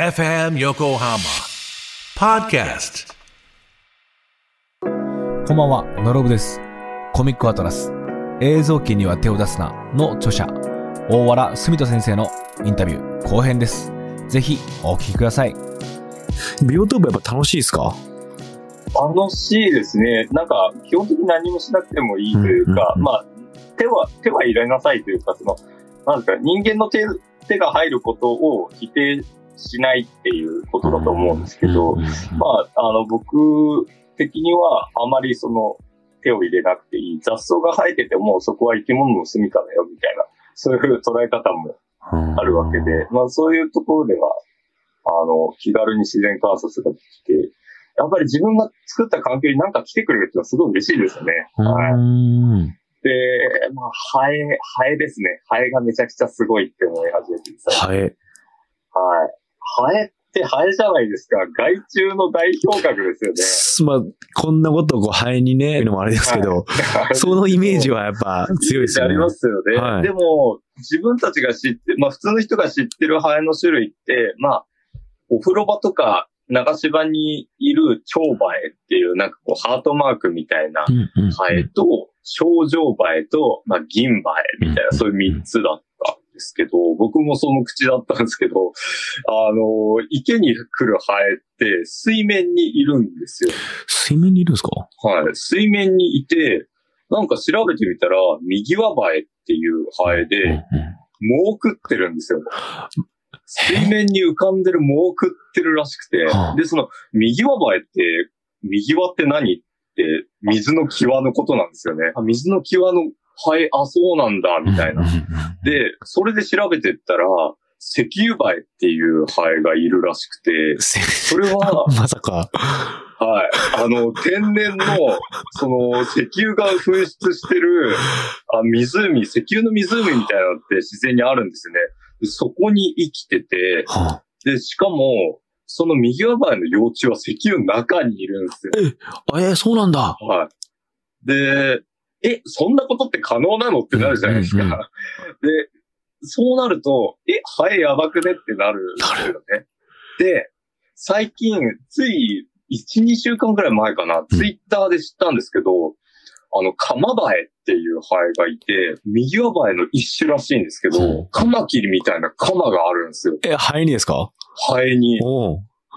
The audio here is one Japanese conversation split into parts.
FM Yokohama Podcast. こんばんは、ノロブです。コミックアトラス、映像機には手を出すなの著者、大原住人先生のインタビュー後編です。ぜひお聞きください。ビオトープやっぱ楽しいですか？楽しいですね。なんか、基本的に何もしなくてもいいというか、まあ、手は、手は入れなさいというか、その、なんですか、人間の手、手が入ることを否定しないっていうことだと思うんですけど、まあ、あの、僕的には、あまりその、手を入れなくていい。雑草が生えてても、そこは生き物の住みかだよ、みたいな、そういう捉え方もあるわけで、まあそういうところでは、あの、気軽に自然観察ができて、やっぱり自分が作った環境になんか来てくれるっていうのはすごい嬉しいですよね。はい。うんで、まあ、ハエ、ハエですね。ハエがめちゃくちゃすごいって思い始めてさ。ハエ。はい。ハエってハエじゃないですか。害虫の代表格ですよね。まあ、こんなことをこうハエにね、のもあれですけど、そのイメージはやっぱ強いですよね。ありますよね。はいでも、自分たちが知って、まあ普通の人が知ってるハエの種類って、まあ、お風呂場とか流し場にいる蝶ハエっていう、なんかこうハートマークみたいなうんうんうんハエと、症状ハエと、まあ銀ハエみたいな、そういう三つだっですけど、僕もその口だったんですけど、あの、池に来るハエって水面にいるんですよ。水面にいるんですか？はい。水面にいて、なんか調べてみたら、右輪バエっていうハエうんで、うん藻を食ってるんですよ。水面に浮かんでる藻を食ってるらしくてはあ、で、その、右輪バエって、右輪って何って、水の際のことなんですよね。あ、水の際のハエ、あ、そうなんだ、みたいな。で、それで調べてったら、石油バエっていうハエがいるらしくて、それは、まさか。はい。あの、天然の、その、石油が噴出してる、あ、湖、石油の湖みたいなのって自然にあるんですよね。でそこに生きてて、はで、しかも、その右側の幼虫は石油の中にいるんですよ。あ、えー、そうなんだ。はい。で、え、そんなことって可能なの？ってなるじゃないですか。うんうんうんで、そうなると、え、ハエやばくね？ってなるんですよね。で、最近、つい1、2週間くらい前かな、ツイッターで知ったんですけど、あの、カマバエっていうハエがいて、右輪バエの一種らしいんですけほど、カマキリみたいなカマがあるんですよ。え、ハエにですか？ハエに。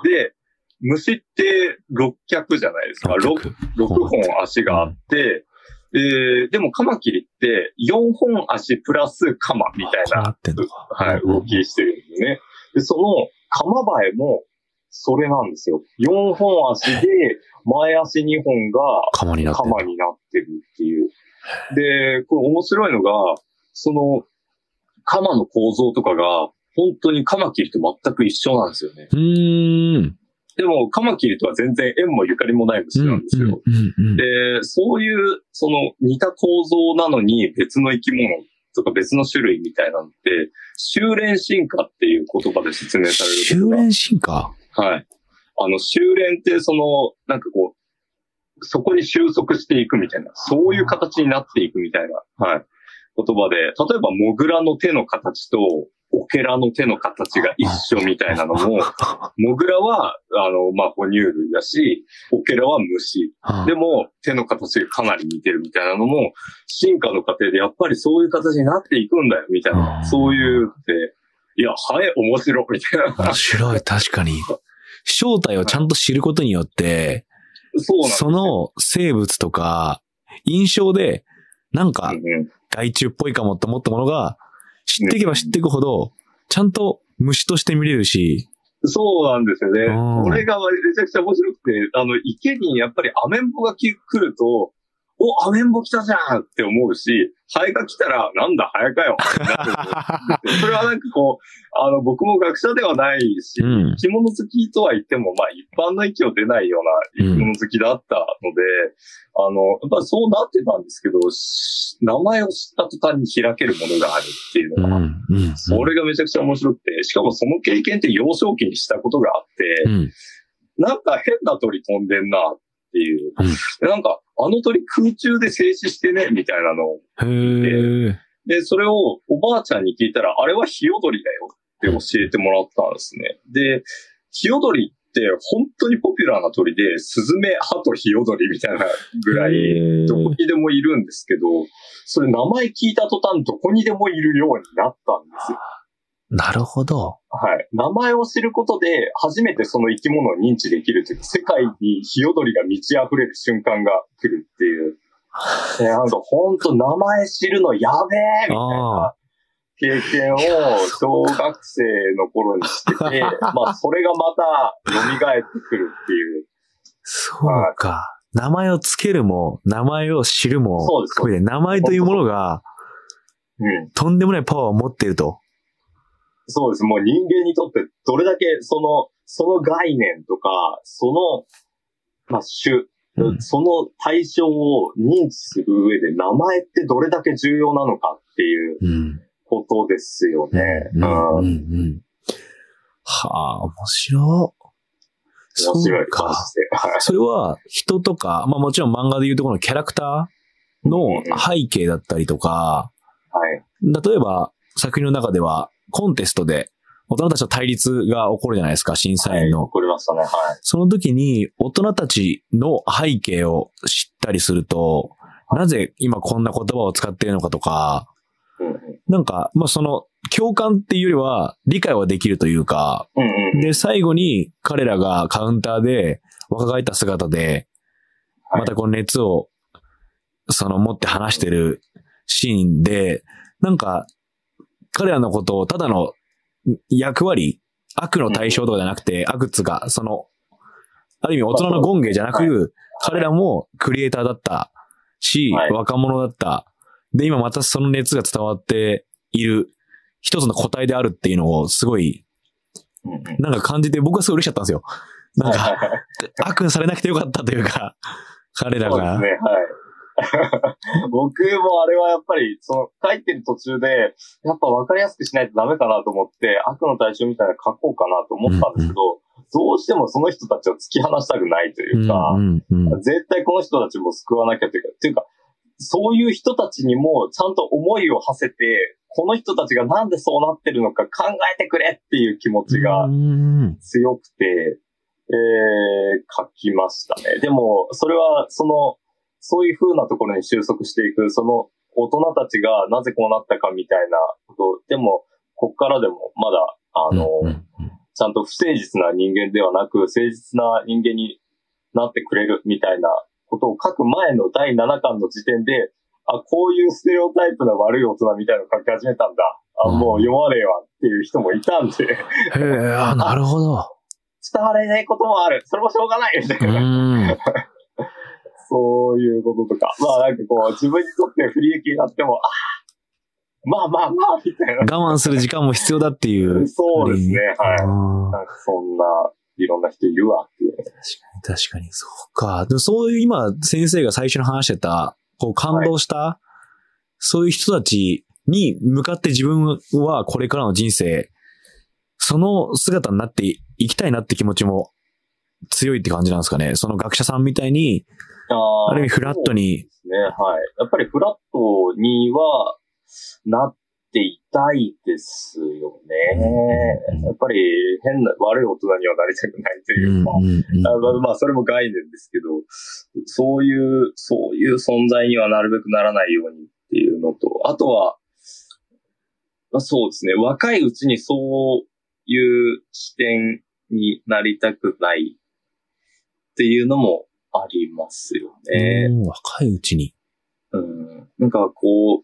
で、虫って6脚じゃないですか。6 6本足があって、ででもカマキリって4本足プラスカマみたいな。はい、動きしてるんですね。で、そのカマバエもそれなんですよ。4本足で前足2本がカマになってるっていう。で、これ面白いのが、そのカマの構造とかが本当にカマキリと全く一緒なんですよね。うーん。でもカマキリとは全然縁もゆかりもない虫なんですよ。で、そういう、その似た構造なのに別の生き物とか別の種類みたいなのって、修練進化っていう言葉で説明される。修練進化？はい。あの、修練ってその、なんかこう、そこに収束していくみたいな、そういう形になっていくみたいな、はい。言葉で、例えば、モグラの手の形と、オケラの手の形が一緒みたいなのも、モグラは、あの、まあ、哺乳類だし、オケラは虫。でも、手の形がかなり似てるみたいなのも、進化の過程でやっぱりそういう形になっていくんだよ、みたいな。うんそういうって、いや、ハエ面白い、みたいな。面白い、確かに。正体をちゃんと知ることによって、そその生物とか、印象で、なんか害虫っぽいかもって思ったものが、知っていけば知っていくほど、ちゃんと虫として見れるし、そうなんですよねうん。これがめちゃくちゃ面白くて、あの、池にやっぱりアメンボが来ると、お、アメンボ来たじゃんって思うし、ハエが来たら、なんだ、ハエかよ それはなんかこう、あの、僕も学者ではないし、うん生き物好きとは言っても、まあ一般の域を出ないような生き物好きだったので、あの、やっぱりそうなってたんですけど、し名前を知った途端に開けるものがあるっていうのが、うん。うん。それがめちゃくちゃ面白くて、しかもその経験って幼少期にしたことがあって、うん。なんか変な鳥飛んでんなっていう。なんか、あの鳥空中で静止してね、みたいなのを。へえ。で、それをおばあちゃんに聞いたら、あれはヒヨドリだよって教えてもらったんですね。で、ヒヨドリって本当にポピュラーな鳥で、スズメ、ハト、ヒヨドリみたいなぐらい、どこにでもいるんですけど、それ名前聞いた途端どこにでもいるようになったんですよ。なるほど。はい。名前を知ることで、初めてその生き物を認知できるというか、世界にヒヨドリが満ち溢れる瞬間が来るっていう。え なんか本当名前知るのやべえみたいな経験を小学生の頃にしてて、まあそれがまた蘇ってくるっていう。そうか。名前をつけるも、名前を知るも、そうです名前というものが、うん。とんでもないパワーを持っていると。そうです。もう人間にとってどれだけその、その概念とか、その、まあ種、うんその対象を認知する上で名前ってどれだけ重要なのかっていううん。ことですよね。うん。うんうん。うん。はあ、面白い。面白い。感じで。はいそれは人とか、まあもちろん漫画でいうところのキャラクターの背景だったりとか、はい。例えば作品の中ではコンテストで大人たちと対立が起こるじゃないですか、審査員の。怒りましたね。はい。その時に大人たちの背景を知ったりすると、なぜ今こんな言葉を使っているのかとか、なんか、まあその共感っていうよりは理解はできるというか、うんうん。で、最後に彼らがカウンターで若返った姿で、はいまたこの熱を、その持って話してるシーンで、なんか、彼らのことをただの役割、悪の対象とかじゃなくて、悪つが、その、ある意味大人の権芸じゃなく、彼らもクリエイターだったし、はい若者だった。で、今またその熱が伝わっている一つの個体であるっていうのをすごい、なんか感じて僕はすごい嬉しかったんですよ。なんか、悪されなくてよかったというか、彼らが。そうですね、はい。僕もあれはやっぱり、その、書いてる途中で、やっぱ分かりやすくしないとダメかなと思って、悪の対象みたいなの書こうかなと思ったんですけど、どうしてもその人たちを突き放したくないというか、うんうんうん絶対この人たちも救わなきゃというか、っていうか、そういう人たちにもちゃんと思いを馳せて、この人たちがなんでそうなってるのか考えてくれっていう気持ちがうん強くて、えー、書きましたね。でも、それは、その、そういう風なところに収束していく、その、大人たちがなぜこうなったかみたいなこと、でも、こっからでもまだ、あの、うんうんちゃんと不誠実な人間ではなく、誠実な人間になってくれるみたいなことを書く前の第7巻の時点で、あ、こういうステレオタイプな悪い大人みたいなの書き始めたんだ。あ、うんもう読まねえわっていう人もいたんで、へえ、あなるほど。伝われないこともある。それもしょうがないみたいうな。ん。そういうこととか。まあなんかこう、自分にとって不利益になっても、ああ、まあまあまあ、みたいな。我慢する時間も必要だっていう。そうですね、はい。なんかそんな、いろんな人いるわっていう。確かに、そうか。でもそういう今、先生が最初に話してた、こう感動した、そういう人たちに向かって自分はこれからの人生、その姿になっていきたいなって気持ちも強いって感じなんですかね。その学者さんみたいに、あーある意味フラットにね、はい。やっぱりフラットにはなっていたいですよね。やっぱり変な、悪い大人にはなりたくないというか。うんうんあまあまあ、それも概念ですけど、そういう、そういう存在にはなるべくならないようにっていうのと、あとは、まあ、そうですね、若いうちにそういう視点になりたくないっていうのもありますよね。うん若いうちに。うん。なんかこう、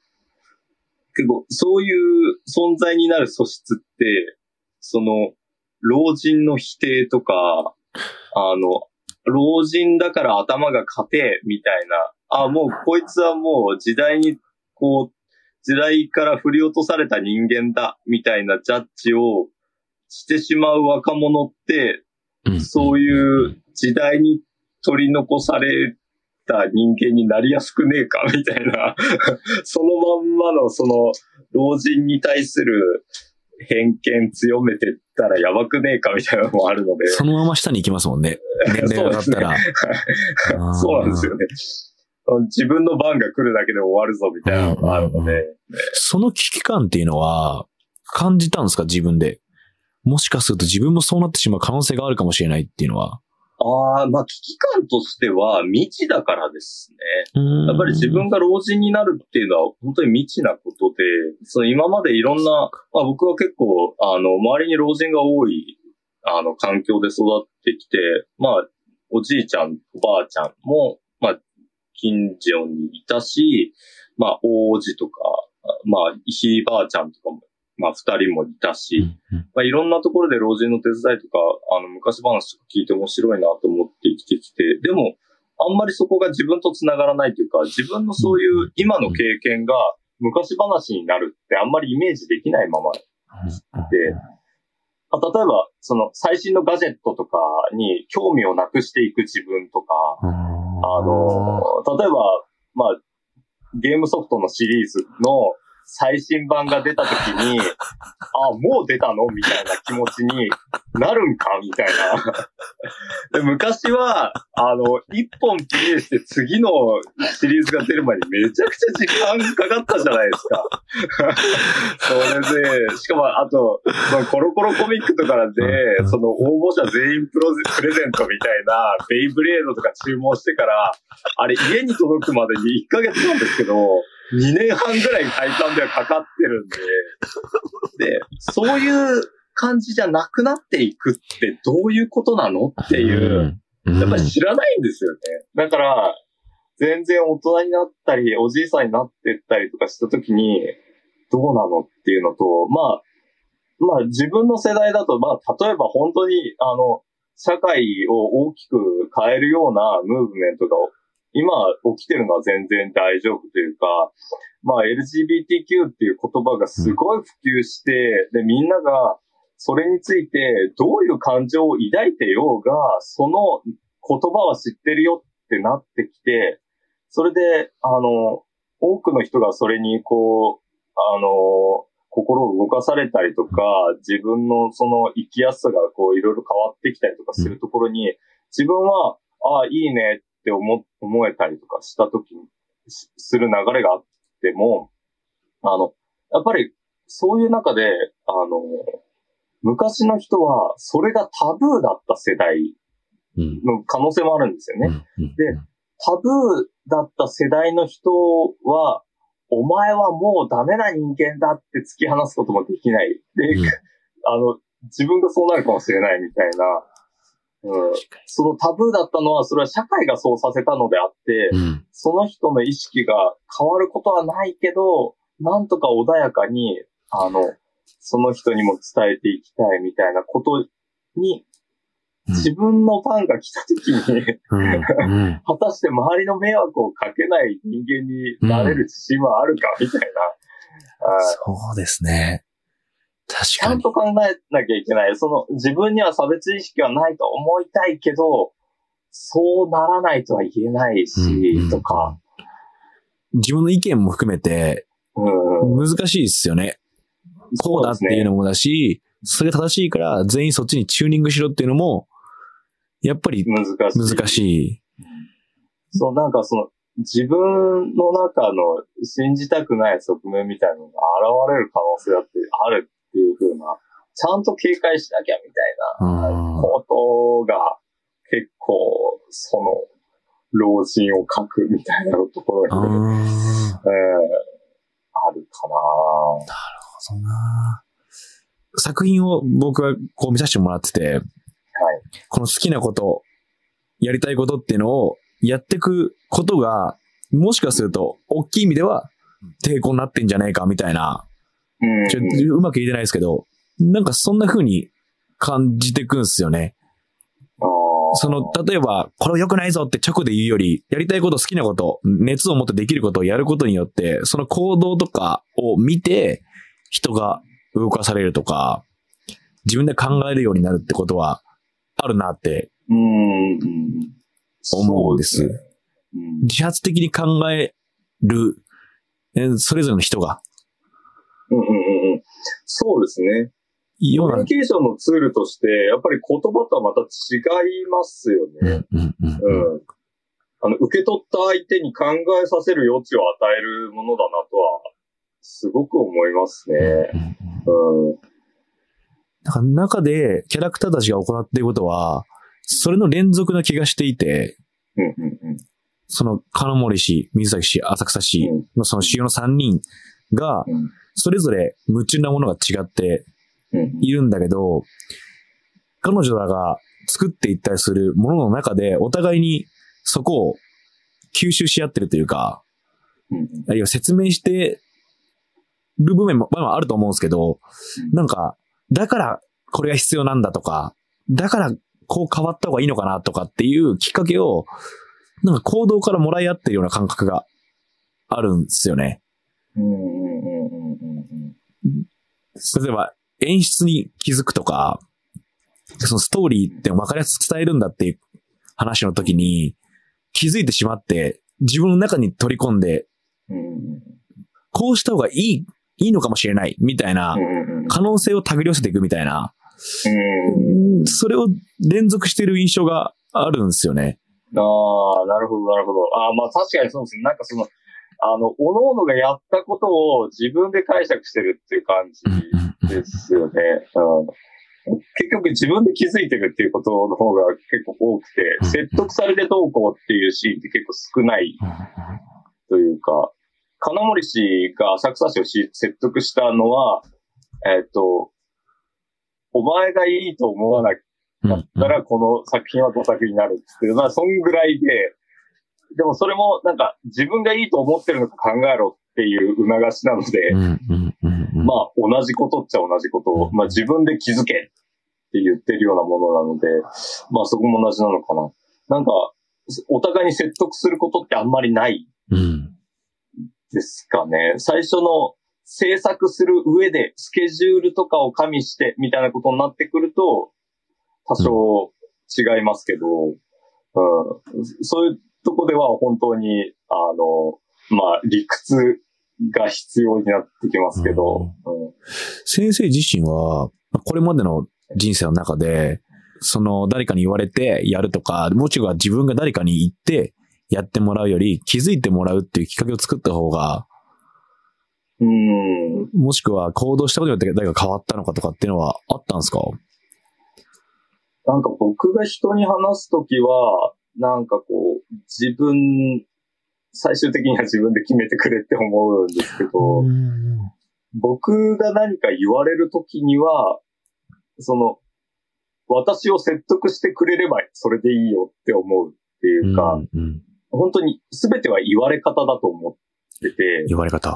結構そういう存在になる素質って、その、老人の否定とか、あの、老人だから頭が硬てみたいなあ、もうこいつはもう時代に、こう、時代から振り落とされた人間だ、みたいなジャッジをしてしまう若者って、うんそういう時代に取り残された人間になりやすくねえか、みたいな、そのまんまのその老人に対する偏見強めてったらやばくねえか、みたいなのもあるので。そのまま下に行きますもんね。年齢が上がったら。そうなんですよね。自分の番が来るだけで終わるぞみたいなのがあるので、その危機感っていうのは、感じたんですか？自分で。もしかすると自分もそうなってしまう可能性があるかもしれないっていうのは。ああ、まあ危機感としては未知だからですね。ややっぱり自分が老人になるっていうのは本当に未知なことで、その今までいろんな、まあ僕は結構、あの、周りに老人が多い、あの、環境で育ってきて、まあ、おじいちゃん、おばあちゃんも、まあ、近所にいたし、まあ、王子とか、まあ、ひいばあちゃんとかも、まあ、二人もいたし、まあ、いろんなところで老人の手伝いとか、あの、昔話とか聞いて面白いなと思って生きてきて、でも、あんまりそこが自分と繋がらないというか、自分のそういう今の経験が昔話になるってあんまりイメージできないままで、あ例えば、その最新のガジェットとかに興味をなくしていく自分とか、あの、例えば、まあ、ゲームソフトのシリーズの最新版が出た時に、あ、もう出たの？みたいな気持ちになるんか？みたいな。で昔は、あの、一本プレイして次のシリーズが出る前にめちゃくちゃ時間かかったじゃないですか。それで、しかも、あと、そのコロコロコミックとかで、その応募者全員プロプレゼントみたいな、ベイブレードとか注文してから、あれ家に届くまでに1ヶ月なんですけど、2年半ぐらい体感ではかかってるんで、で、そういう感じじゃなくなっていくってどういうことなのっていう、やっぱり知らないんですよね。だから、全然大人になったり、おじいさんになってったりとかしたときに、どうなのっていうのと、まあ、まあ自分の世代だと、まあ例えば本当に、あの、社会を大きく変えるようなムーブメントが今起きてるのは全然大丈夫というか、まあ LGBTQ っていう言葉がすごい普及して、で、みんながそれについてどういう感情を抱いてようが、その言葉は知ってるよってなってきて、それで、あの、多くの人がそれにこう、あの、心を動かされたりとか、自分のその生きやすさがこういろいろ変わってきたりとかするところに、自分は、ああ、いいねって思、思えたりとかしたときに、しする流れがあっても、あの、やっぱりそういう中で、あの、昔の人はそれがタブーだった世代うんの可能性もあるんですよね。うんでタブーだった世代の人は、お前はもうダメな人間だって突き放すこともできない。で、うんあの、自分がそうなるかもしれないみたいな。うん、そのタブーだったのは、それは社会がそうさせたのであって、うん。その人の意識が変わることはないけど、なんとか穏やかに、あの、その人にも伝えていきたいみたいなことに、うん。自分のファンが来た時に、果たして周りの迷惑をかけない人間になれる自信はあるかみたいな。あそうですね。確ちゃ。んと考えなきゃいけない。その自分には差別意識はないと思いたいけど、そうならないとは言えないし、うんうんとか。自分の意見も含めてうん。難しいですよね。こうだっていうのもだし、それが正しいから全員そっちにチューニングしろっていうのも、やっぱり難しい。難しい。そう、なんかその、自分の中の信じたくない側面みたいなのが現れる可能性だってあるっていう風な、ちゃんと警戒しなきゃみたいなうん。ことが結構、その、老人を書くみたいなところに、あえーあるかな。そうな。作品を僕はこう見させてもらってて、この好きなこと、やりたいことっていうのをやっていくことが、もしかすると、大きい意味では抵抗になってんじゃないかみたいな、うん。ちょうまく言えてないですけど、なんかそんな風に感じてくんすよね。あその、例えば、これ良くないぞって直で言うより、やりたいこと、好きなこと、熱を持ってできることをやることによって、その行動とかを見て、人が動かされるとか、自分で考えるようになるってことは、あるなって思うんです。自発的に考える、えーそれぞれの人が。そうですね。ようなコミュニ、ケーションのツールとして、やっぱり言葉とはまた違いますよね。うんうんうんうん。あの、受け取った相手に考えさせる余地を与えるものだなとは、すごく思いますね。うん。だから中でキャラクターたちが行っていることは、それの連続な気がしていて、うんうんうん。その金森氏、水崎氏、浅草氏のその主要の3人が、それぞれ夢中なものが違っているんだけど、彼女らが作っていったりするものの中で、お互いにそこを吸収し合ってるというか、あるいは説明してる部分もまああると思うんですけど、なんか、だからこれが必要なんだとか、だからこう変わった方がいいのかなとかっていうきっかけを、なんか行動からもらい合ってるような感覚があるんですよね。うん例えば演出に気づくとか、そのストーリーって分かりやすく伝えるんだっていう話の時に気づいてしまって自分の中に取り込んで、こうした方がいい、いいのかもしれないみたいな可能性を手繰り寄せていくみたいな、それを連続してる印象があるんですよね。ああ、なるほど、なるほど。ああ、まあ確かにそうですね。なんかその、あの、おののがやったことを自分で解釈してるっていう感じですよね。うん、結局自分で気づいてるっていうことの方が結構多くて、説得されてどうこうっていうシーンって結構少ないというか、金森氏が浅草氏をし説得したのは、えっ、と、お前がいいと思わなだったら、この作品は5作になるっていうのは、そんぐらいで、でもそれも、なんか、自分がいいと思ってるのか考えろっていう促しなので、まあ、同じことっちゃ同じことを、まあ自分で気づけって言ってるようなものなので、まあそこも同じなのかな。なんか、お互いに説得することってあんまりないうんですかね。最初の制作する上でスケジュールとかを加味してみたいなことになってくると、多少違いますけど、うん、そういうとこでは本当に、あの、まあ、理屈が必要になってきますけど、うん。先生自身は、これまでの人生の中で、その誰かに言われてやるとか、もしくは自分が誰かに言ってやってもらうより気づいてもらうっていうきっかけを作った方が、うん、もしくは行動したことによって誰か変わったのかとかっていうのはあったんですか？なんか僕が人に話すときは、なんかこう、自分、最終的には自分で決めてくれって思うんですけど、僕が何か言われるときには、その、私を説得してくれればそれでいいよって思うっていうか、うんうん本当に全ては言われ方だと思ってて、言われ方。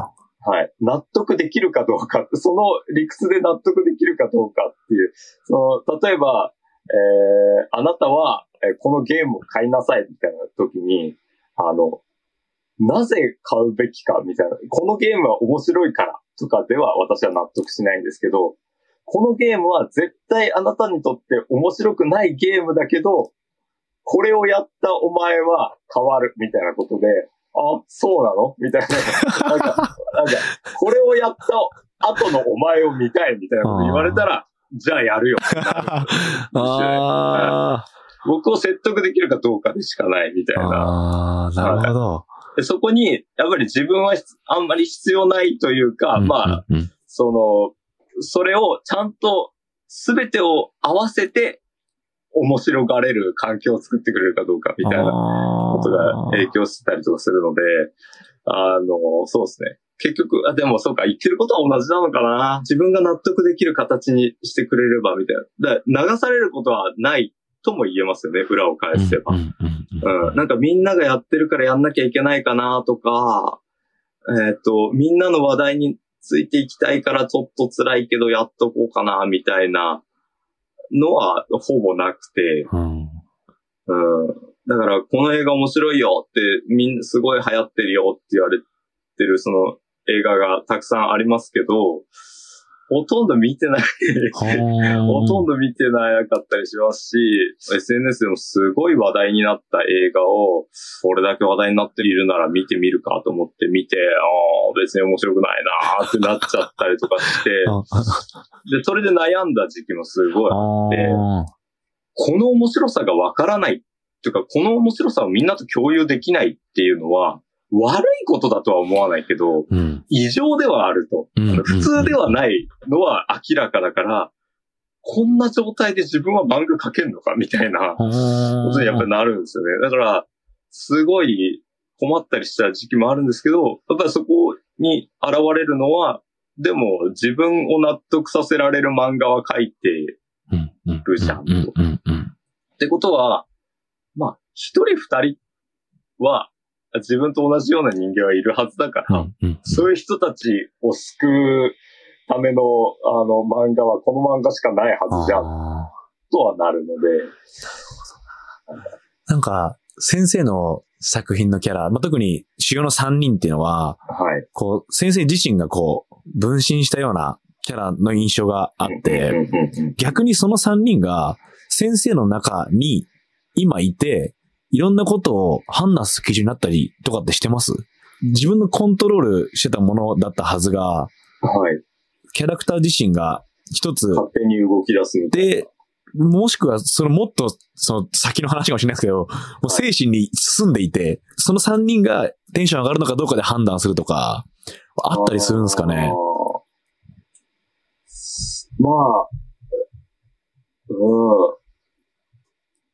はい。納得できるかどうか、その理屈で納得できるかどうかっていう、その、例えば、えー、あなたは、えーこのゲームを買いなさいみたいな時に、あの、なぜ買うべきかみたいな、このゲームは面白いからとかでは私は納得しないんですけど、このゲームは絶対あなたにとって面白くないゲームだけど、これをやったお前は変わるみたいなことで、あ、そうなの？みたいな。なんか、なんか、これをやった後のお前を見たいみたいなこと言われたら、じゃあやるよってなる。あ僕を説得できるかどうかでしかないみたいーな。あー、なるほど。でそこに、やっぱり自分は必あんまり必要ないというか、まあ、うんうんその、それをちゃんと全てを合わせて面白がれる環境を作ってくれるかどうかみたいなことが影響してたりとかするので、あの、そうですね。結局、あ、でもそうか、言ってることは同じなのかな。自分が納得できる形にしてくれればみたいな。だ流されることはないとも言えますよね、裏を返せば。なんかみんながやってるからやんなきゃいけないかなとか、えっ、と、みんなの話題についていきたいからちょっと辛いけどやっとこうかな、みたいなのはほぼなくて、うんうん。だから、この映画面白いよって、みんなすごい流行ってるよって言われてる、その映画がたくさんありますけど、ほとんど見てない。ほとんど見てなかったりしますし、SNS でもすごい話題になった映画を、これだけ話題になっているなら見てみるかと思って見て、ああ、別に面白くないなーってなっちゃったりとかして、で、それで悩んだ時期もすごいあって、この面白さがわからない。というか、この面白さをみんなと共有できないっていうのは、悪いことだとは思わないけど、うん。異常ではあると。うん。普通ではないのは明らかだから、こんな状態で自分は漫画描けんのかみたいなことにやっぱりなるんですよね。だから、すごい困ったりした時期もあるんですけど、やっぱりそこに現れるのは、でも自分を納得させられる漫画は描いてるじゃん。うん。うん。うん。ってことは、まあ、一人二人は自分と同じような人間はいるはずだから、うんうん。そういう人たちを救うための、あの、漫画はこの漫画しかないはずじゃん、あとはなるので。ーな。んか、先生の作品のキャラ、まあ、特に主要の3人っていうのは、はい。こう、先生自身がこう、分身したようなキャラの印象があっうんて、逆にその3人が先生の中に今いて、いろんなことを判断する基準になったりとかってしてます？自分のコントロールしてたものだったはずが、はい。キャラクター自身が一つ勝手に動き出すみたいな。で、もしくは、そのもっと、その先の話かもしれないですけど、もう精神に進んでいて、その3人がテンション上がるのかどうかで判断するとか、あったりするんですかね？まあ、うん。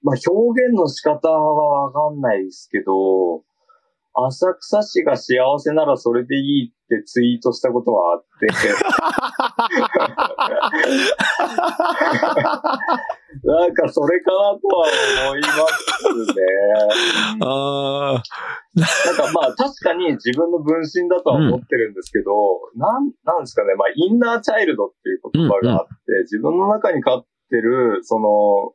まあ表現の仕方はわかんないですけど、浅草市が幸せならそれでいいってツイートしたことはあって、なんかそれかなとは思いますね。あなんかまあ確かに自分の分身だとは思ってるんですけど、なん、なんですかね、まあインナーチャイルドっていう言葉があって、自分の中に飼ってる、その、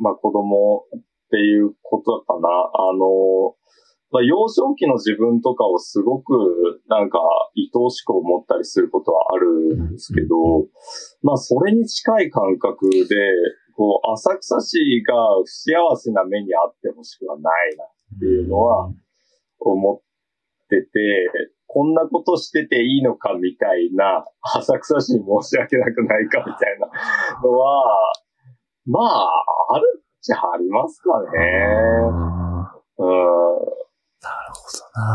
まあ子供っていうことかな。あの、まあ幼少期の自分とかをすごくなんか愛おしく思ったりすることはあるんですけど、まあそれに近い感覚で、こう、浅草市が不幸せな目にあってほしくはないなっていうのは思ってて、こんなことしてていいのかみたいな、浅草市に申し訳なくないかみたいなのは、まあ、あるっちゃありますかね。うん。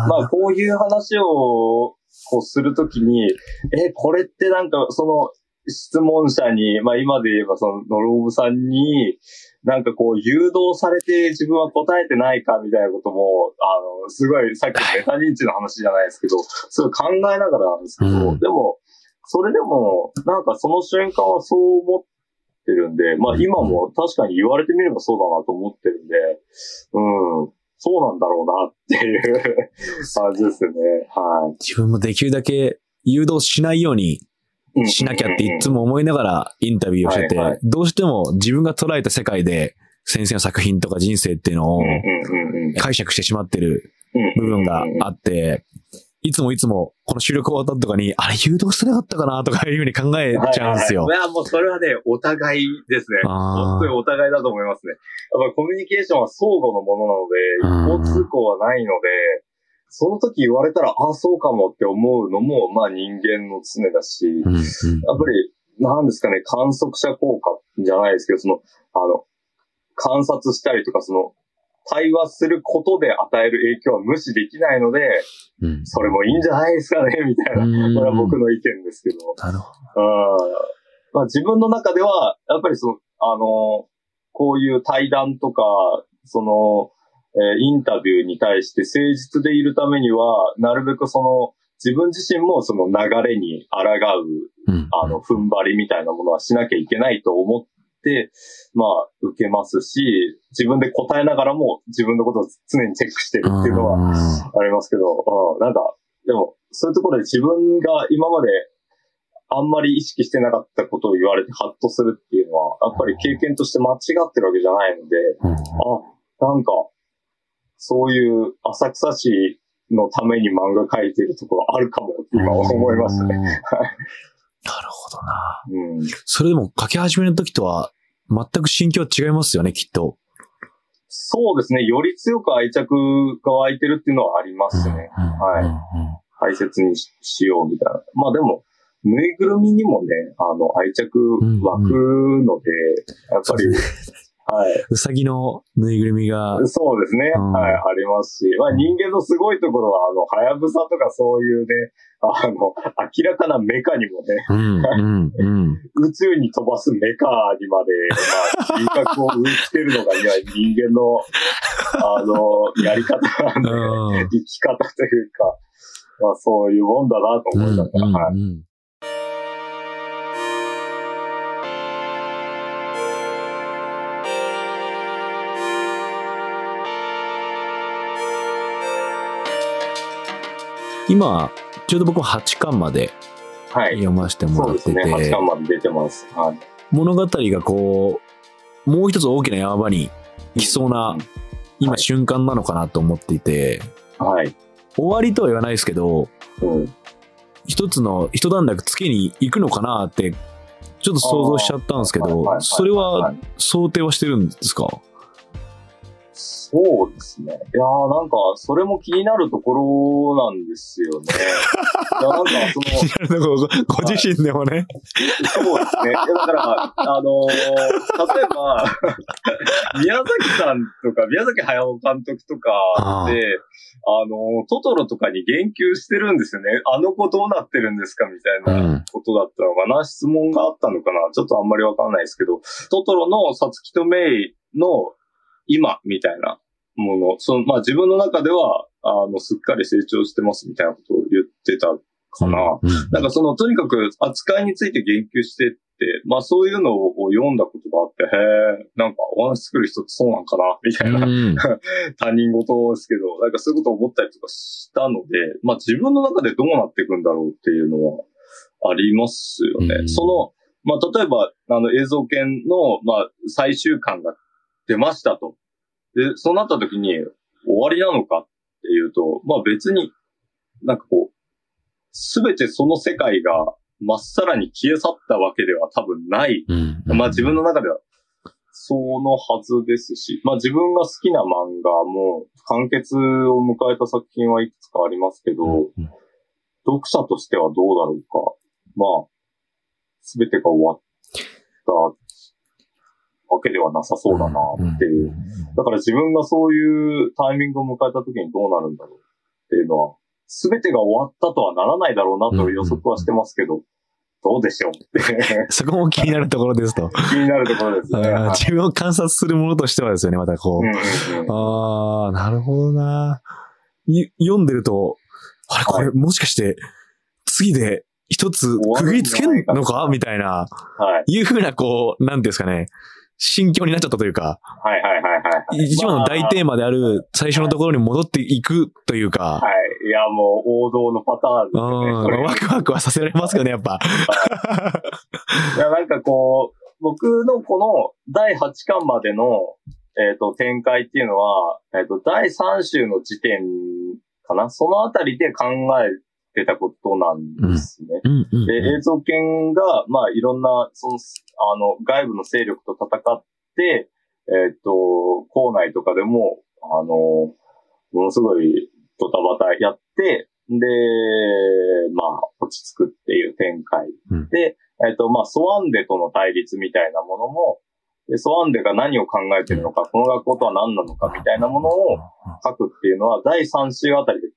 まあ、こういう話を、こうするときに、え、これってなんか、その、質問者に、まあ今で言えばその、ノローブさんに、なんかこう誘導されて自分は答えてないかみたいなことも、あの、すごいさっきのメタ認知の話じゃないですけど、すごい考えながらなんですけど、うんでも、それでも、なんかその瞬間はそう思ってるんで、まあ今も確かに言われてみればそうだなと思ってるんで、うん、そうなんだろうなっていう感じですよね。はい。自分もできるだけ誘導しないようにうん。しなきゃっていつも思いながらインタビューをしてて、はいはいどうしても自分が捉えた世界で先生の作品とか人生っていうのを解釈してしまってるうん。部分があって、いつもいつもこの収録終わった後とかに、あれ誘導してなかったかなとかいうふうに考えちゃうんですよ。はいはいはいもうそれはね、お互いですね。本当にお互いだと思いますね。やっぱコミュニケーションは相互のものなので、うん一方通行はないので、その時言われたら、あ、そうかもって思うのも、まあ人間の常だし、うんうんやっぱり、なんですかね、観測者効果じゃないですけど、その、あの、観察したりとか、その、対話することで与える影響は無視できないので、うん。それもいいんじゃないですかね、みたいな。うん。これは僕の意見ですけど。なるほうんまあ、自分の中では、やっぱりその、あの、こういう対談とか、その、えーインタビューに対して誠実でいるためには、なるべくその、自分自身もその流れに抗う、あの、踏ん張りみたいなものはしなきゃいけないと思って、まあ、受けますし、自分で答えながらも自分のことを常にチェックしてるっていうのは、は、ありますけど、うん、なんか、でも、そういうところで自分が今まで、あんまり意識してなかったことを言われてハッとするっていうのは、やっぱり経験として間違ってるわけじゃないので、あ、なんか、そういう浅草市のために漫画描いてるところあるかもって今思いましたね。うんなるほどな。うん。それでも書き始めの時とは全く心境は違いますよね、きっと。そうですね。より強く愛着が湧いてるっていうのはありますね。はいい。大切にししようみたいな。まあでも、ぬいぐるみにもね、あの、愛着湧くので、やっぱり、はい。うさぎのぬいぐるみが、そうですね。うんはい、ありますし。まあ人間のすごいところは、あの、はやぶさとかそういうね、あの、明らかなメカにもね、うん、うん、うん。宇宙に飛ばすメカにまで、まあ、人格を植え付けるのが、いや、人間の、あの、やり方なんで、うん生き方というか、まあそういうもんだなと思いながら、はい。うん今、ちょうど僕は8巻まではい。読ませてもらってそうですね。8て、巻まで出てます。はい。物語がこう、もう一つ大きな山場に来そうな、今瞬間なのかなと思っていて、はい。終わりとは言わないですけど、うん。一つの一段落つけに行くのかなって、ちょっと想像しちゃったんですけど、はいはいはいはいそれは想定はしてるんですかそうですね。いやーなんか、それも気になるところなんですよね。いや、なんか、その、ごご自身でもね。そうですね。いやだから、あのー例えば、宮崎さんとか、宮崎駿監督とかで、あのートトロとかに言及してるんですよね。あの子どうなってるんですかみたいなことだったのかな、質問があったのかなちょっとあんまりわかんないですけど、トトロのさつきとメイの今みたいなもの、その、まあ自分の中では、あの、すっかり成長してますみたいなことを言ってたかな。なんかその、とにかく扱いについて言及してって、まあそういうのを読んだことがあって、へえ、なんかお話作る人ってそうなんかな、みたいな、うん 他人事ですけど、なんかそういうことを思ったりとかしたので、まあ自分の中でどうなっていくんだろうっていうのはありますよね。うんその、まあ例えば、あの映像研の、まあ最終巻が出ましたと。で、そうなった時に終わりなのかっていうと、まあ別に、なんかこう、すべてその世界がまっさらに消え去ったわけでは多分ない。うん。まあ自分の中では、そのはずですし、まあ自分が好きな漫画も完結を迎えた作品はいくつかありますけど、うん。読者としてはどうだろうか。まあ、すべてが終わったわけではなさそうだなっていう。だから自分がそういうタイミングを迎えた時にどうなるんだろうっていうのは、すべてが終わったとはならないだろうなという予測はしてますけど、どうでしょうって そこも気になるところですと。気になるところですね。自分を観察するものとしてはですよね、またこう。うんうんうんああ、なるほどな。い読んでると、あれ、これ、もしかして、次で一つ区切りつけんのか？みたいな、はい。いうふうな、こう、なんですかね、心境になっちゃったというか、はいはいはいはいはい。一番の大テーマである最初のところに戻っていくというか、はい。いや、もう王道のパターンですうんよね。これワクワクはさせられますよね、やっぱ。いや、なんかこう、僕のこの第8巻までの、えっ、と、展開っていうのは、えっ、と、第3週の時点かな？そのあたりで考えてたことなんですね。うん。うんで、映像犬が、まあ、いろんな、その、あの、外部の勢力と戦って、えっ、と、校内とかでも、あの、ものすごいドタバタやって、で、まあ、落ち着くっていう展開。うん。で、えっ、と、まあ、ソワンデとの対立みたいなものも、で、ソワンデが何を考えてるのか、この学校とは何なのかみたいなものを書くっていうのは、第3週あたりで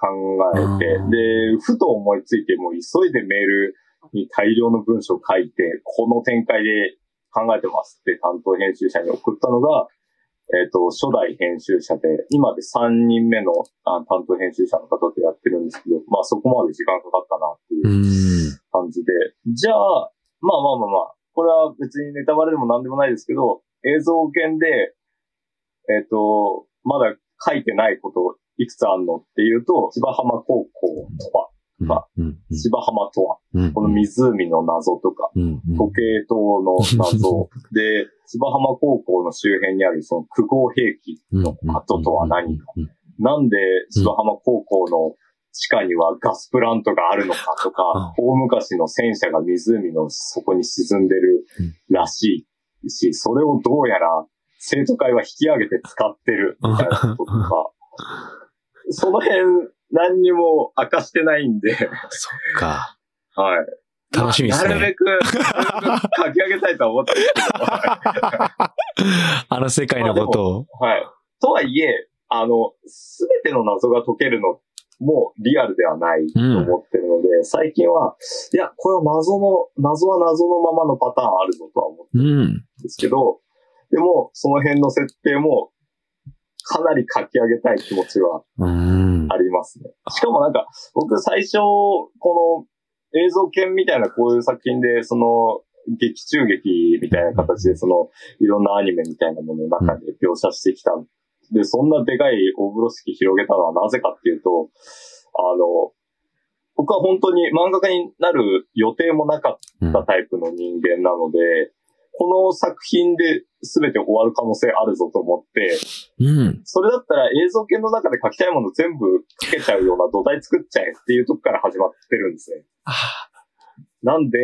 考えて、うんで、ふと思いついて、もう急いでメールに大量の文章を書いて、この展開で考えてますって担当編集者に送ったのが、えっ、と、初代編集者で、今で3人目のあ担当編集者の方とやってるんですけど、まあそこまで時間かかったなっていううん。感じで、じゃあ、まあまあまあまあ、これは別にネタバレでも何でもないですけど、映像研で、えっ、と、まだ書いてないこといくつあんのっていうと、千葉浜高校とか、まあうん。芝浜とは、うん。この湖の謎とか、時計塔の謎 で、芝浜高校の周辺にあるその空港兵器の跡とは何か。うんなんで芝浜高校の地下にはガスプラントがあるのかとか、大昔の戦車が湖の底に沈んでるらしいし、それをどうやら生徒会は引き上げて使ってるみたいなこととか、その辺何にも明かしてないんで、そっか。はい。楽しみですね。なるべく、なるべく書き上げたいとは思ってるけど、は あの世界のことを。い。とはいえ、あの、すべての謎が解けるのもリアルではないと思ってるので、最近は、いや、これは謎の、謎は謎のままのパターンあるぞとは思ってうん。るんですけど、でも、その辺の設定も、かなり書き上げたい気持ちはうん。ありますね。しかもなんか、僕最初、この映像犬みたいなこういう作品で、その、劇中劇みたいな形で、その、いろんなアニメみたいなものの中で描写してきた。で、そんなでかい大風呂敷広げたのはなぜかっていうと、あの、僕は本当に漫画家になる予定もなかったタイプの人間なので、この作品で全て終わる可能性あるぞと思って、うん。それだったら映像系の中で書きたいもの全部書けちゃうような土台作っちゃえっていうとこから始まってるんですね。なんで、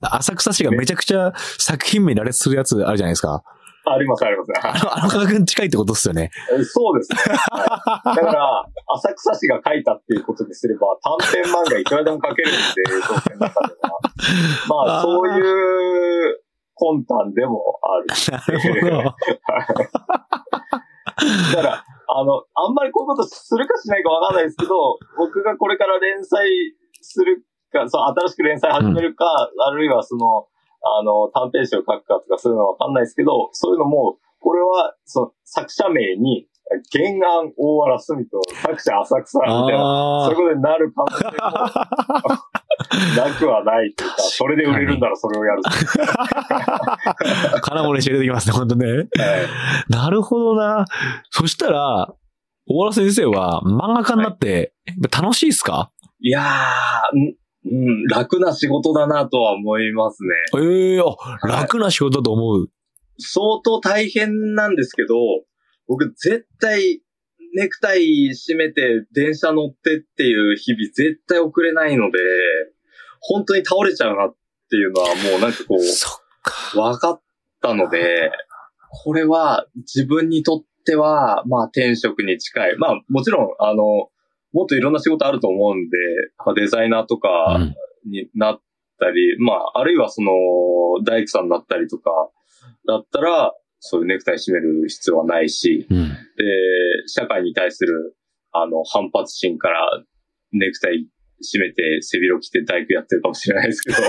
浅草市がめちゃくちゃ作品名羅列するやつあるじゃないですか。ありますあります。あの、あの価格に近いってことですよね。そうですね。はいだから、浅草市が書いたっていうことにすれば、短編漫画いくらでも書けるんで、映像系の中では。まあ、そういう魂胆でもある。なるほど。だから、あの、あんまりこういうことするかしないかわかんないですけど、僕がこれから連載するか、そう、新しく連載始めるか、あるいはその、あの、短編集を書くかとかそういうのはわかんないですけど、そういうのも、これは、その、作者名に、原案大原住と作者浅草みたいな、あそういうことになる可能性もなくはないというか、それで売れるんならそれをやる。あ。金物にして出てきますね、本当ね。はいなるほどな。そしたら、大原先生は漫画家になって楽しいですか、いやー、んうん、楽な仕事だなとは思いますね。ええあ、楽な仕事だと思う。相当大変なんですけど、僕絶対ネクタイ締めて電車乗ってっていう日々絶対遅れないので、本当に倒れちゃうなっていうのはもうなんかこう、そっか。分かったので、これは自分にとっては、まあ転職に近い。まあもちろん、あの、もっといろんな仕事あると思うんで、まあデザイナーとかうんになったり、まああるいはその、大工さんになったりとか、だったら、そういうネクタイ締める必要はないし、うん。で、社会に対する、あの、反発心から、ネクタイ締めて背広着て大工やってるかもしれないですけど。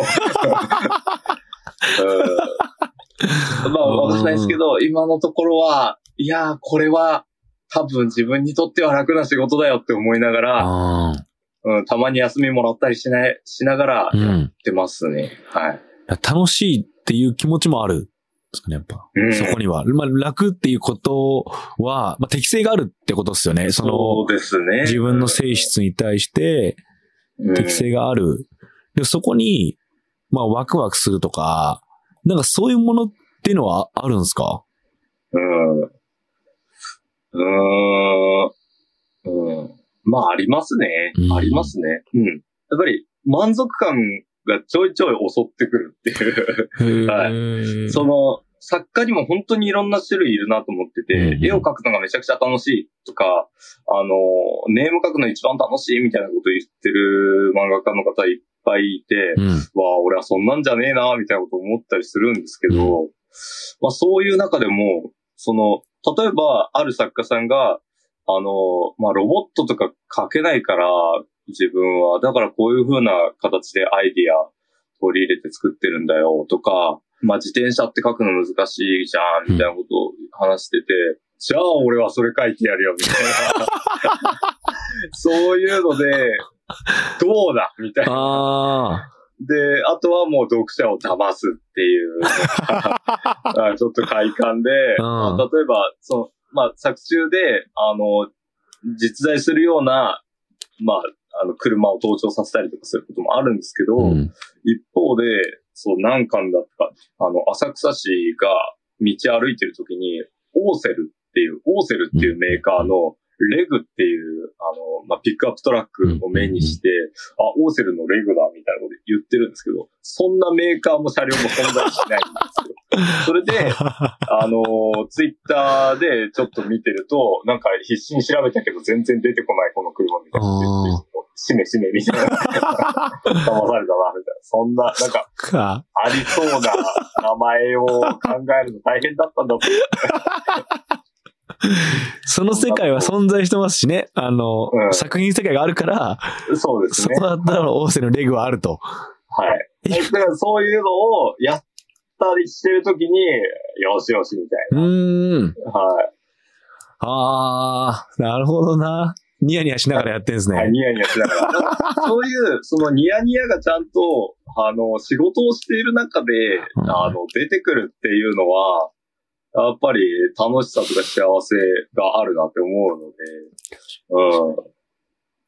うん、まあ、わかんないですけど、今のところは、いやー、これは、多分自分にとっては楽な仕事だよって思いながら、あうん、たまに休みもらったりしない、しながらやっん。てますね。はい。楽しいっていう気持ちもあるんですかね、やっぱ。うんそこには。まあ、楽っていうことは、まあ、適性があるってことですよね。そそのう、ですね。自分の性質に対してうん適性がある。で、そこに、まあ、ワクワクするとか、なんかそういうものっていうのはあるんですか？うん。うーん。うん。まあ、ありますね。うんありますね。うん。やっぱり、満足感がちょいちょい襲ってくるっていう。はいその、作家にも本当にいろんな種類いるなと思ってて、うん絵を描くのがめちゃくちゃ楽しいとか、あの、ネーム描くの一番楽しいみたいなこと言ってる漫画家の方いっぱいいて、うん。わあ、俺はそんなんじゃねえな、みたいなこと思ったりするんですけど、まあそういう中でも、その、例えば、ある作家さんが、あの、まあロボットとか書けないから、自分は、だからこういう風な形でアイディア取り入れて作ってるんだよ、とか、まあ自転車って書くの難しいじゃん、みたいなことを話してて、じゃあ俺はそれ書いてやるよ、みたいな。そういうので、どうだみたいな。あで、あとはもう読者を騙すっていう ちょっと快感で、例えば、その、まあ、作中で、あの、実在するような、まあの、車を登場させたりとかすることもあるんですけど、うん。一方で、そう、何巻だったか、あの、浅草氏が道歩いてる時に、オーセルっていう、オーセルっていうメーカーの、レグっていう、あの、まあ、ピックアップトラックを目にして、あ、オーセルのレグだ、みたいなこと言ってるんですけど、そんなメーカーも車両も存在しないんですよ。それで、あのツイッターでちょっと見てると、なんか必死に調べたけど全然出てこないこの車みたいな。あしめしめみたいな。騙されたな、みたいな。そんな、なんか、か。ありそうな名前を考えるの大変だったんだと。その世界は存在してますしね。あの、うん作品世界があるから、そうですねそこ。だったらオーセのレグはあると。はい。だからそういうのをやったりしてるときに、よしよしみたうーん。いな。はい。あー、なるほどな。ニヤニヤしながらやってんですはい、ね。ニヤニヤしながら。そういう、そのニヤニヤがちゃんと、あの、仕事をしている中で、うんあの、出てくるっていうのは、やっぱり楽しさとか幸せがあるなって思うので、うん。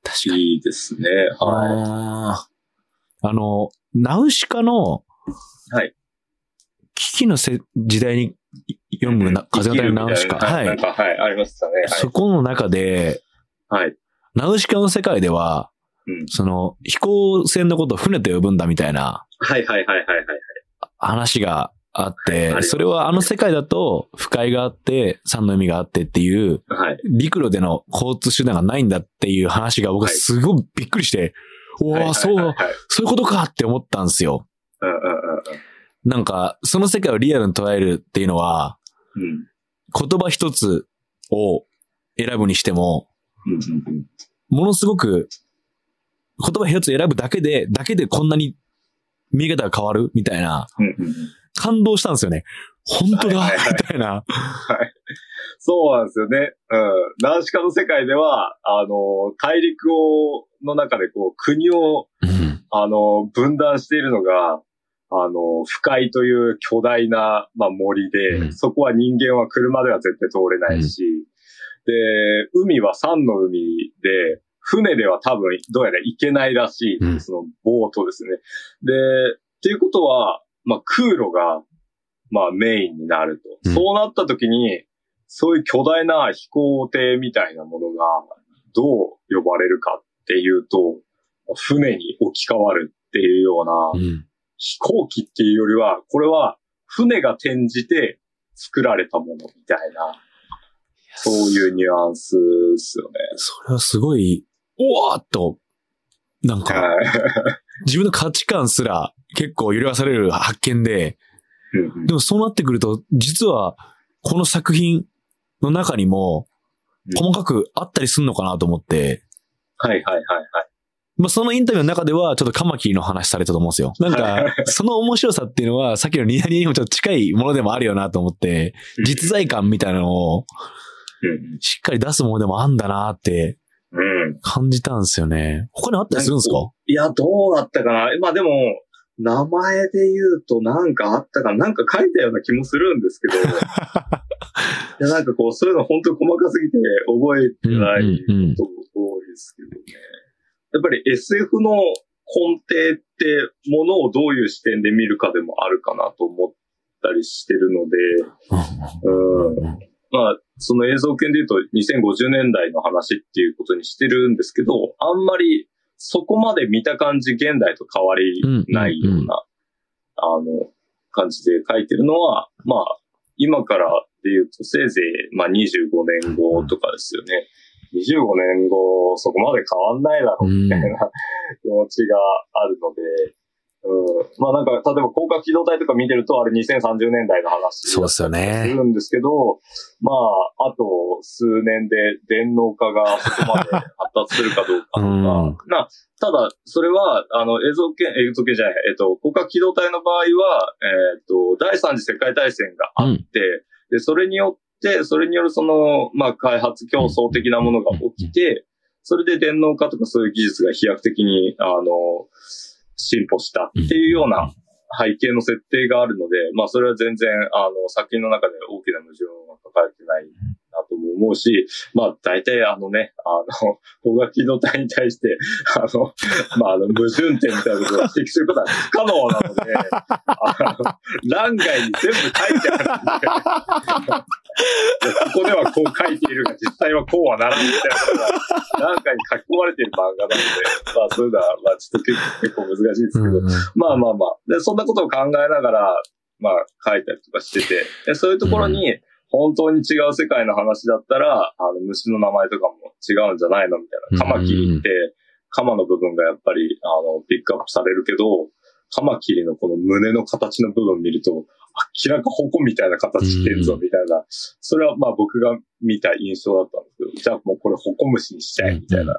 確かに。いいですね。はあーあの、ナウシカの、はい。危機のせ時代に読むな、い。風の谷のナウシカ。はい。なんか、はい、ありましたね。そこの中で、はい。はい。ナウシカの世界では、うん。その、飛行船のことを船と呼ぶんだみたいなはいはいはいはいはい。話があって、それはあの世界だと、不快があって、三の海があってっていう、はい。陸路での交通手段がないんだっていう話が僕ははいすごいびっくりして、おはいはいーそう、そういうことかって思ったんですよ。なんか、その世界をリアルに捉えるっていうのは。言葉一つを選ぶにしても。ものすごく、言葉一つ選ぶだけで、だけでこんなに見え方が変わるみたいな、感動したんですよね。本当だはいはいはいみたいな。そうなんですよね。うん。ナウシカの世界では、あの、大陸を、の中でこう、国を、うんあの、分断しているのが、あの、不快という巨大な、まあ、森で、うんそこは人間は車では絶対通れないし、で、海は山の海で、船では多分どうやら行けないらしい、うんそのボートですね。で、っていうことは、まあ、空路が、まあ、メインになると。うんそうなった時に、そういう巨大な飛行艇みたいなものが、どう呼ばれるかっていうと、船に置き換わるっていうような、うん飛行機っていうよりは、これは船が転じて作られたものみたいな、そういうニュアンスですよね。それはすごい、おわーっと、なんか、はい。自分の価値観すら結構揺るがされる発見で、でもそうなってくると、実は、この作品の中にも、うん。細かくあったりすんのかなと思って、はいはいはいはい。まあ、そのインタビューの中では、ちょっとカマキリの話されたと思うんですよ。なんか、その面白さっていうのは、さっきのニヤニヤにもちょっと近いものでもあるよなと思って、実在感みたいなのをうん。しっかり出すものでもあんだなってうん。うん。感じたんですよね。他にあったりするんですか？いや、どうだったかな。まあでも、名前で言うとなんかあったかな。なんか書いたような気もするんですけど。いや、なんかこう、そういうの本当に細かすぎて覚えてないことも多いですけどね。やっぱり SF の根底ってものをどういう視点で見るかでもあるかなと思ったりしてるので、うん。まあ、その映像系で言うと2050年代の話っていうことにしてるんですけど、あんまりそこまで見た感じ現代と変わりないような、あの、感じで書いてるのは、まあ、今からで言うとせいぜい、まあ25年後とかですよね。25年後、そこまで変わんないだろうみたいな 気持ちがあるので、うん、まあなんか、例えば広角機動隊とか見てると、あれ2030年代の話そうですよすね。るんですけど、まあ、あと数年で電脳化がそこまで発達するかどうかとか、うん。まあ、ただ、それは、あの、映像系、映像系じゃない、えっと、広角機動隊の場合は、えっと、第三次世界大戦があって、で、それによって、それによるその、まあ、開発競争的なものが起きて、それで電脳化とかそういう技術が飛躍的に、あの、進歩したっていうような背景の設定があるので、まあ、それは全然、あの、作品の中で大きな矛盾は抱えてないなとも思うし、まあ大体あのね、あの、法学機動隊に対して、あの、まああの、矛盾点みたいなことを指摘することは不可能なので、あの、欄外に全部書いてあるんで、ここではこう書いているが、実際はこうはならんみたいなことが、欄外に書き込まれている漫画なので、まあそういうのは、まあちょっと結構難しいですけど、まあまあまあ。で、そんなことを考えながら、まあ書いたりとかしてて、でそういうところに、本当に違う世界の話だったら、あの、虫の名前とかも違うんじゃないのみたいな。カマキリって、カマの部分がやっぱり、あの、ピックアップされるけど、カマキリのこの胸の形の部分見ると、明らか矛みたいな形してるぞ、みたいな。それはまあ僕が見た印象だったんですけど、じゃあもうこれ矛虫にしちゃえ、みたいな。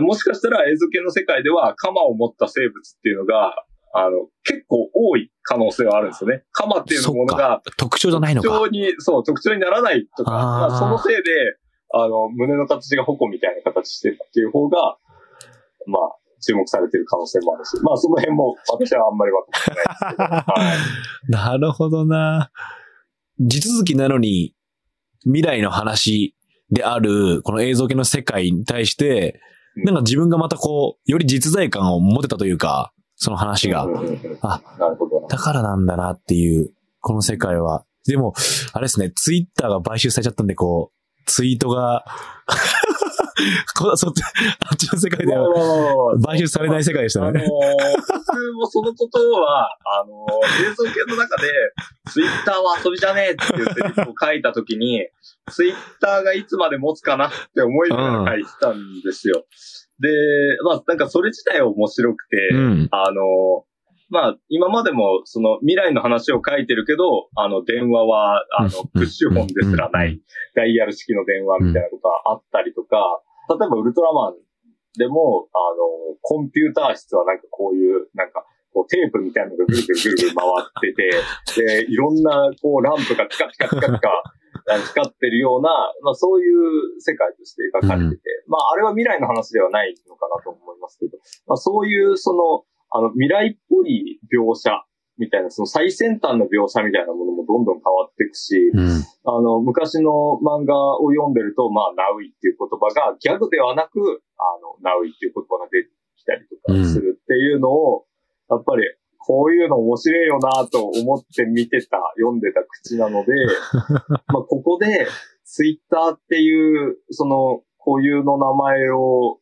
もしかしたら映像系の世界では、カマを持った生物っていうのが、あの、結構多い可能性はあるんですよね。カマっていうものが、特徴じゃないのか。特徴に、そう、特徴にならないとか、まあ、そのせいで、あの、胸の形が矛みたいな形してるっていう方が、まあ、注目されてる可能性もあるし、まあ、その辺も私はあんまりわかってないですけど、はい。なるほどな。地続きなのに、未来の話である、この映像系の世界に対して、うんなんか自分がまたこう、より実在感を持てたというか、その話がうん。うんうんあ、なるほどな。だからなんだなっていう、この世界は。でも、あれですね、ツイッターが買収されちゃったんで、こう、ツイートが、こそっちあっちの世界では買収されない世界でしたあのもそのことは、あのー映像系の中で、ツイッターは遊びじゃねえっていうセリフを書いたときに、ツイッターがいつまで持つかなって思いながら書いてたんですよ。で、まあなんかそれ自体は面白くて、うん。あのーまあ、今までも、その、未来の話を書いてるけど、あの、電話は、あの、うん。プッシュ本ですらなうん。い、ダイヤル式の電話みたいなことがあったりとか、例えばウルトラマンでも、あの、コンピューター室はなんかこういう、なんか、こうテープみたいなのがぐるぐるぐるぐる回ってて、で、いろんな、こう、ランプがピカピカピカピカ、光ってるような、まあそういう世界として描かれてて、まああれは未来の話ではないのかなと思いますけど、まあそういうその、あの未来っぽい描写みたいな、その最先端の描写みたいなものもどんどん変わっていくし、うん。あの、昔の漫画を読んでると、まあ、ナウイっていう言葉がギャグではなく、あの、ナウイっていう言葉が出てきたりとかするっていうのを、やっぱり、こういうの面白いよなと思って見てた、読んでた口なので、まあ、ここで、ツイッターっていう、その、固有の名前を、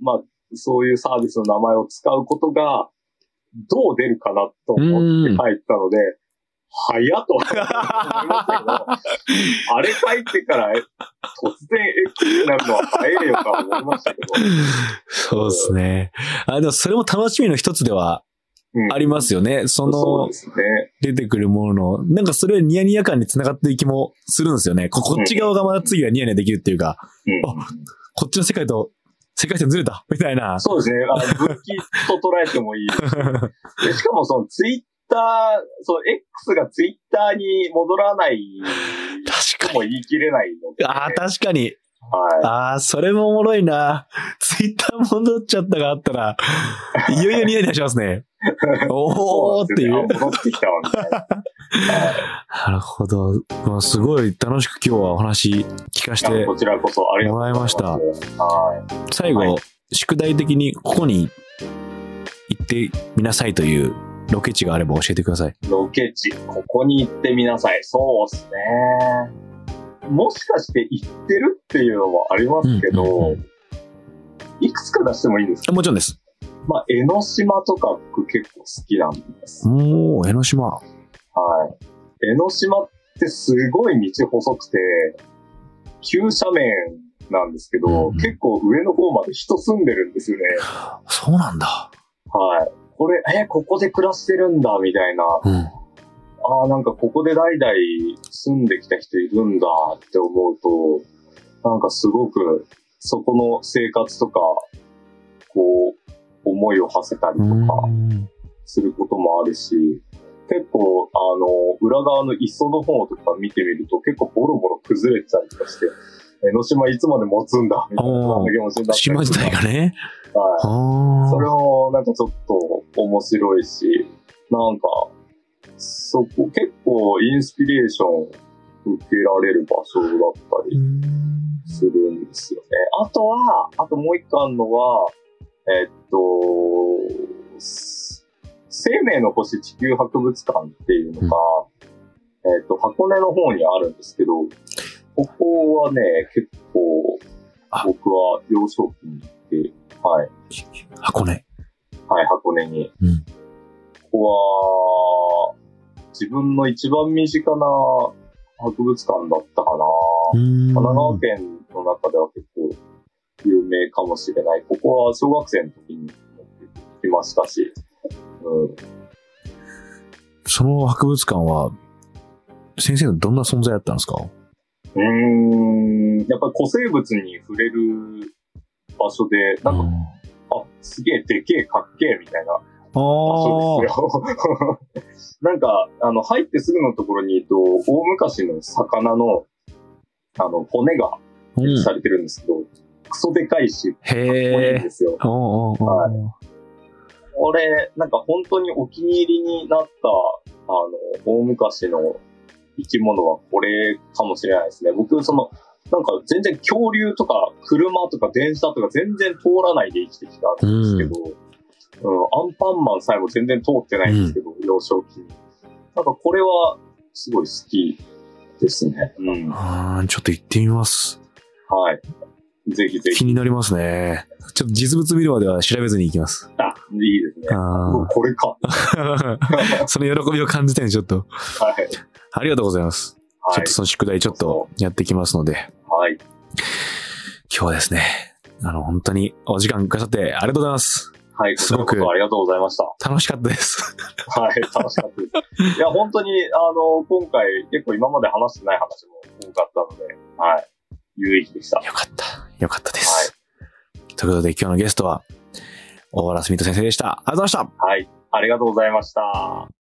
まあ、そういうサービスの名前を使うことが、どう出るかなと思って書いたので、早っと思いましたけど、あれ書いてから、え突然 X になるのは早いよか思いましたけど。そうですね。あ、でもそれも楽しみの一つではうんありますよね。その。出てくるものの、なんかそれニヤニヤ感につながっていく気もするんですよね。ここっち側がまた次はニヤニヤできるっていうか、うんあこっちの世界と世界線ずれた？みたいな。そうですね。あの分岐と捉えてもいい ですし。かもそのツイッター、その X がツイッターに戻らない確とも言い切れないので。ああ、確かに。はい。ああ、それもおもろいな。ツイッター戻っちゃったがあったら、いよいよニヤニヤしますね。おーっていう。戻ってきたわ、な。なるほど。まあすごい楽しく今日はお話聞かせてこちらこそありがとうございます。もらいはい。最後、はい宿題的にここに行ってみなさいというロケ地があれば教えてください。ロケ地、ここに行ってみなさい。そうですね。もしかして行ってるっていうのもありますけど、うんうんうんいくつか出してもいいですか？もちろんです。まあ、江ノ島とか僕結構好きなんです。おー、江ノ島。はい。江ノ島ってすごい道細くて、急斜面なんですけど、うん結構上の方まで人住んでるんですよね。そうなんだ。はい。これ、え、ここで暮らしてるんだ、みたいな。うん。ああ、なんかここで代々住んできた人いるんだって思うと、なんかすごくそこの生活とか、こう、思いを馳せたりとかすることもあるし、結構、あの、裏側の磯の方とか見てみると結構ボロボロ崩れてたりとかして、江ノ島いつまで持つんだみたいな気持ちになったり島自体がね。はい。あそれもなんかちょっと面白いし、なんか、そこ結構インスピレーション受けられる場所だったりするんですよね。あとは、あともう一個あるのは、えっと、す生命の星地球博物館っていうのが、えっと、箱根の方にあるんですけど、ここはね、結構あ、僕は幼少期に行って、はい、箱根。はい、箱根に。うんここは、自分の一番身近な博物館だったかな。神奈川県の中では結構有名かもしれない。ここは小学生の時に行きましたし、うん、その博物館は、先生のどんな存在だったんですか？うーん、やっぱり古生物に触れる場所で、なんか、あ、すげえでけえかっけえみたいな場所ですよ。なんか、あの、入ってすぐのところに言うと、大昔の魚の、あの、骨がされてるんですけど、クソでかいし、かっこいいんへえ。ですよ。おうおはい俺、なんか本当にお気に入りになった、あの、大昔の生き物はこれかもしれないですね。僕、その、なんか全然恐竜とか車とか電車とか全然通らないで生きてきたんですけど、うんアンパンマンさえも全然通ってないんですけど、幼少期に。なんかこれはすごい好きですね。うん。あーちょっと行ってみます。はい。ぜひぜひ。気になりますね。ちょっと実物見るまでは調べずに行きます。あ、いいですね。あこれか。ー その喜びを感じたんで、ちょっと。はい。ありがとうございます。ちょっとその宿題ちょっとやってきますので、はい。今日はですね、あの、本当にお時間くださってありがとうございます。はい。すごくありがとうございました。楽しかったです。はい、楽しかったです。いや、本当に、あの、今回、結構今まで話してない話も多かったので、はい、有意義でした。よかった。よかったです。ということで今日のゲストは、大原スミット先生でした。ありがとうございました。はい、ありがとうございました。